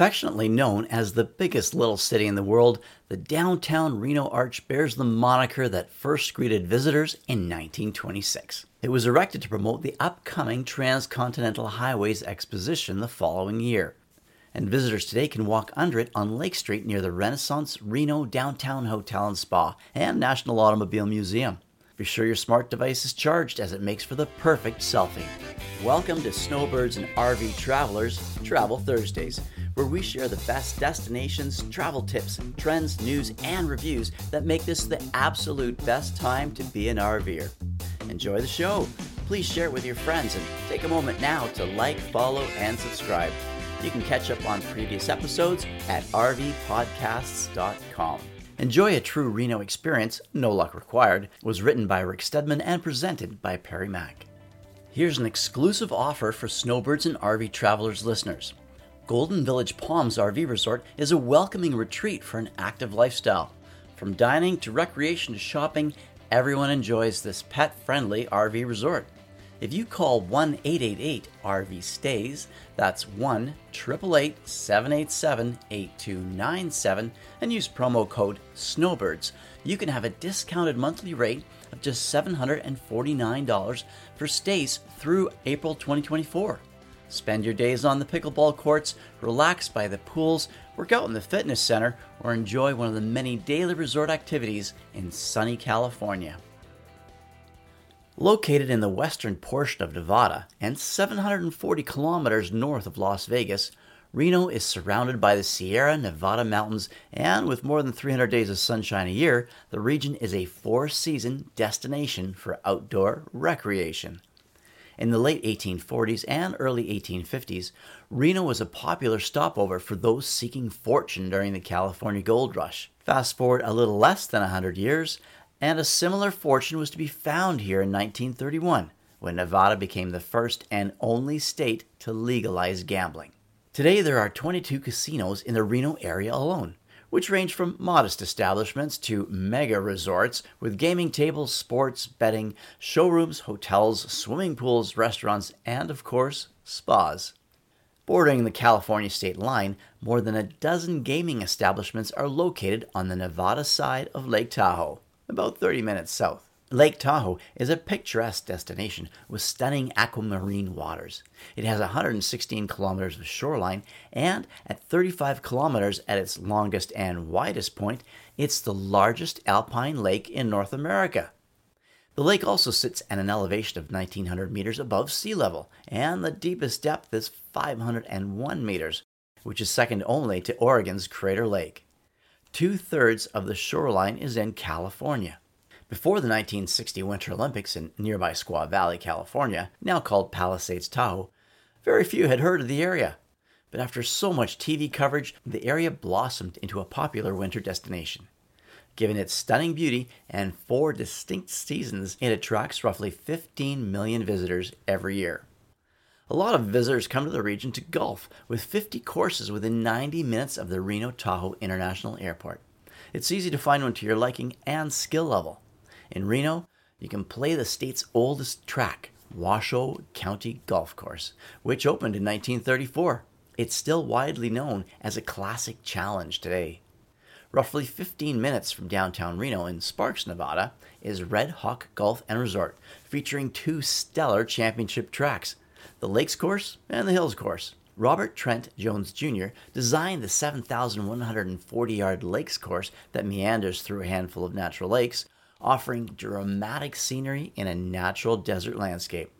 Affectionately known as the biggest little city in the world, the downtown Reno Arch bears the moniker that first greeted visitors in 1926. It was erected to promote the upcoming Transcontinental Highways Exposition the following year. And visitors today can walk under it on Lake Street near the Renaissance Reno Downtown Hotel and Spa and National Automobile Museum. Be sure your smart device is charged as it makes for the perfect selfie. Welcome to Snowbirds and RV Travelers Travel Thursdays where we share the best destinations, travel tips, trends, news, and reviews that make this the absolute best time to be an RVer. Enjoy the show. Please share it with your friends and take a moment now to like, follow, and subscribe. You can catch up on previous episodes at rvpodcasts.com. Enjoy a True Reno Experience, No Luck Required, was written by Rick Stedman and presented by Perry Mack. Here's an exclusive offer for Snowbirds and RV Travelers listeners. Golden Village Palms RV Resort is a welcoming retreat for an active lifestyle. From dining to recreation to shopping, everyone enjoys this pet friendly RV resort. If you call 1 888 RV Stays, that's 1 888 787 8297, and use promo code SNOWBIRDS, you can have a discounted monthly rate of just $749 for stays through April 2024. Spend your days on the pickleball courts, relax by the pools, work out in the fitness center, or enjoy one of the many daily resort activities in sunny California. Located in the western portion of Nevada and 740 kilometers north of Las Vegas, Reno is surrounded by the Sierra Nevada mountains, and with more than 300 days of sunshine a year, the region is a four season destination for outdoor recreation. In the late 1840s and early 1850s, Reno was a popular stopover for those seeking fortune during the California gold rush. Fast forward a little less than 100 years, and a similar fortune was to be found here in 1931 when Nevada became the first and only state to legalize gambling. Today, there are 22 casinos in the Reno area alone which range from modest establishments to mega resorts with gaming tables, sports, betting, showrooms, hotels, swimming pools, restaurants, and of course, spas. Bordering the California state line, more than a dozen gaming establishments are located on the Nevada side of Lake Tahoe, about 30 minutes south. Lake Tahoe is a picturesque destination with stunning aquamarine waters. It has 116 kilometers of shoreline, and at 35 kilometers at its longest and widest point, it's the largest alpine lake in North America. The lake also sits at an elevation of 1900 meters above sea level, and the deepest depth is 501 meters, which is second only to Oregon's Crater Lake. Two thirds of the shoreline is in California. Before the 1960 Winter Olympics in nearby Squaw Valley, California, now called Palisades Tahoe, very few had heard of the area. But after so much TV coverage, the area blossomed into a popular winter destination. Given its stunning beauty and four distinct seasons, it attracts roughly 15 million visitors every year. A lot of visitors come to the region to golf, with 50 courses within 90 minutes of the Reno Tahoe International Airport. It's easy to find one to your liking and skill level. In Reno, you can play the state's oldest track, Washoe County Golf Course, which opened in 1934. It's still widely known as a classic challenge today. Roughly 15 minutes from downtown Reno in Sparks, Nevada, is Red Hawk Golf and Resort, featuring two stellar championship tracks the Lakes Course and the Hills Course. Robert Trent Jones Jr. designed the 7,140 yard Lakes Course that meanders through a handful of natural lakes, offering dramatic scenery in a natural desert landscape.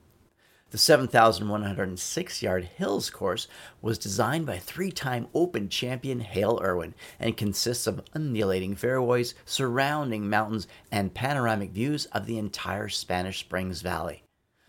The 7,106 yard Hills course was designed by three time Open champion Hale Irwin and consists of undulating fairways surrounding mountains and panoramic views of the entire Spanish Springs Valley.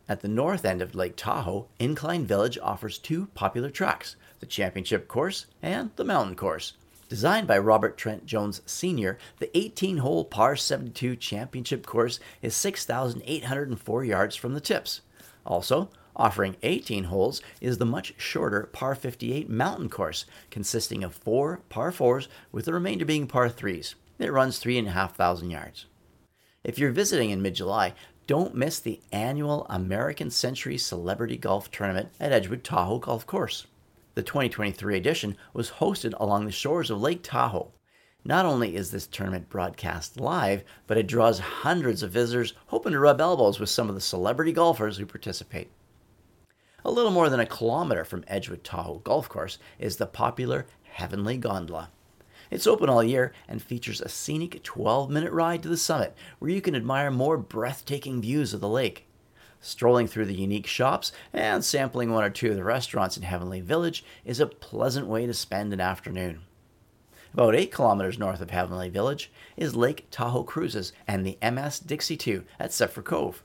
At the north end of Lake Tahoe, Incline Village offers two popular tracks the Championship Course and the Mountain Course. Designed by Robert Trent Jones Sr., the 18 hole par 72 championship course is 6,804 yards from the tips. Also, offering 18 holes is the much shorter par 58 mountain course, consisting of four par 4s with the remainder being par 3s. It runs 3,500 yards. If you're visiting in mid July, don't miss the annual American Century Celebrity Golf Tournament at Edgewood Tahoe Golf Course. The 2023 edition was hosted along the shores of Lake Tahoe. Not only is this tournament broadcast live, but it draws hundreds of visitors hoping to rub elbows with some of the celebrity golfers who participate. A little more than a kilometer from Edgewood Tahoe Golf Course is the popular Heavenly Gondola. It's open all year and features a scenic 12 minute ride to the summit where you can admire more breathtaking views of the lake. Strolling through the unique shops and sampling one or two of the restaurants in Heavenly Village is a pleasant way to spend an afternoon. About 8 kilometers north of Heavenly Village is Lake Tahoe Cruises and the MS Dixie 2 at Zephyr Cove.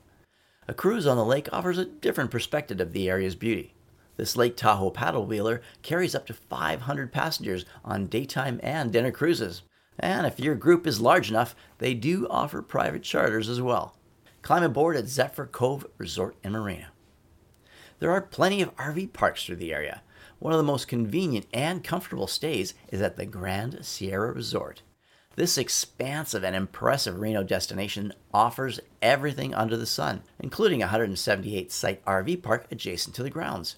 A cruise on the lake offers a different perspective of the area's beauty. This Lake Tahoe paddle wheeler carries up to 500 passengers on daytime and dinner cruises. And if your group is large enough, they do offer private charters as well. Climb aboard at Zephyr Cove Resort and Marina. There are plenty of RV parks through the area, one of the most convenient and comfortable stays is at the Grand Sierra Resort. This expansive and impressive Reno destination offers everything under the sun, including a 178 site RV park adjacent to the grounds.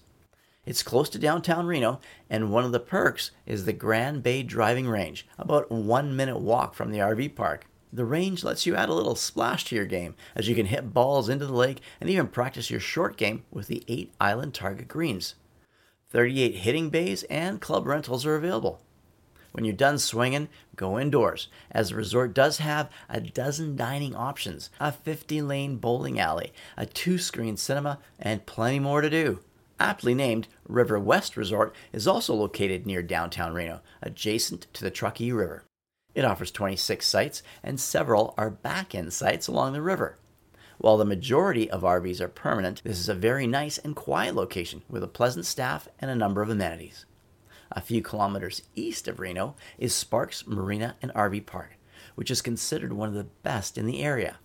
It's close to downtown Reno, and one of the perks is the Grand Bay driving range, about one minute walk from the RV park. The range lets you add a little splash to your game, as you can hit balls into the lake and even practice your short game with the 8 island target greens. 38 hitting bays and club rentals are available. When you're done swinging, go indoors, as the resort does have a dozen dining options, a 50 lane bowling alley, a two screen cinema, and plenty more to do. Aptly named, River West Resort is also located near downtown Reno, adjacent to the Truckee River. It offers 26 sites, and several are back end sites along the river. While the majority of RVs are permanent, this is a very nice and quiet location with a pleasant staff and a number of amenities. A few kilometers east of Reno is Sparks Marina and RV Park, which is considered one of the best in the area.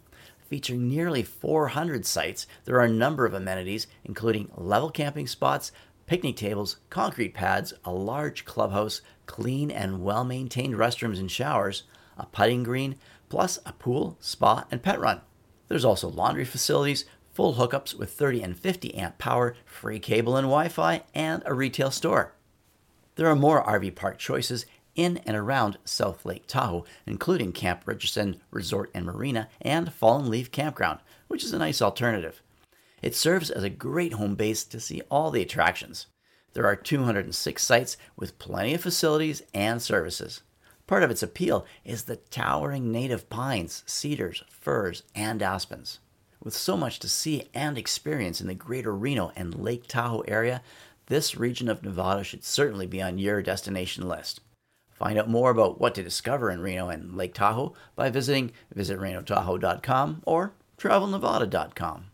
Featuring nearly 400 sites, there are a number of amenities, including level camping spots, picnic tables, concrete pads, a large clubhouse, clean and well maintained restrooms and showers, a putting green, plus a pool, spa, and pet run. There's also laundry facilities, full hookups with 30 and 50 amp power, free cable and Wi Fi, and a retail store. There are more RV park choices in and around South Lake Tahoe, including Camp Richardson Resort and Marina and Fallen Leaf Campground, which is a nice alternative. It serves as a great home base to see all the attractions. There are 206 sites with plenty of facilities and services. Part of its appeal is the towering native pines, cedars, firs, and aspens. With so much to see and experience in the greater Reno and Lake Tahoe area, this region of Nevada should certainly be on your destination list. Find out more about what to discover in Reno and Lake Tahoe by visiting visitrenotahoe.com or travelnevada.com.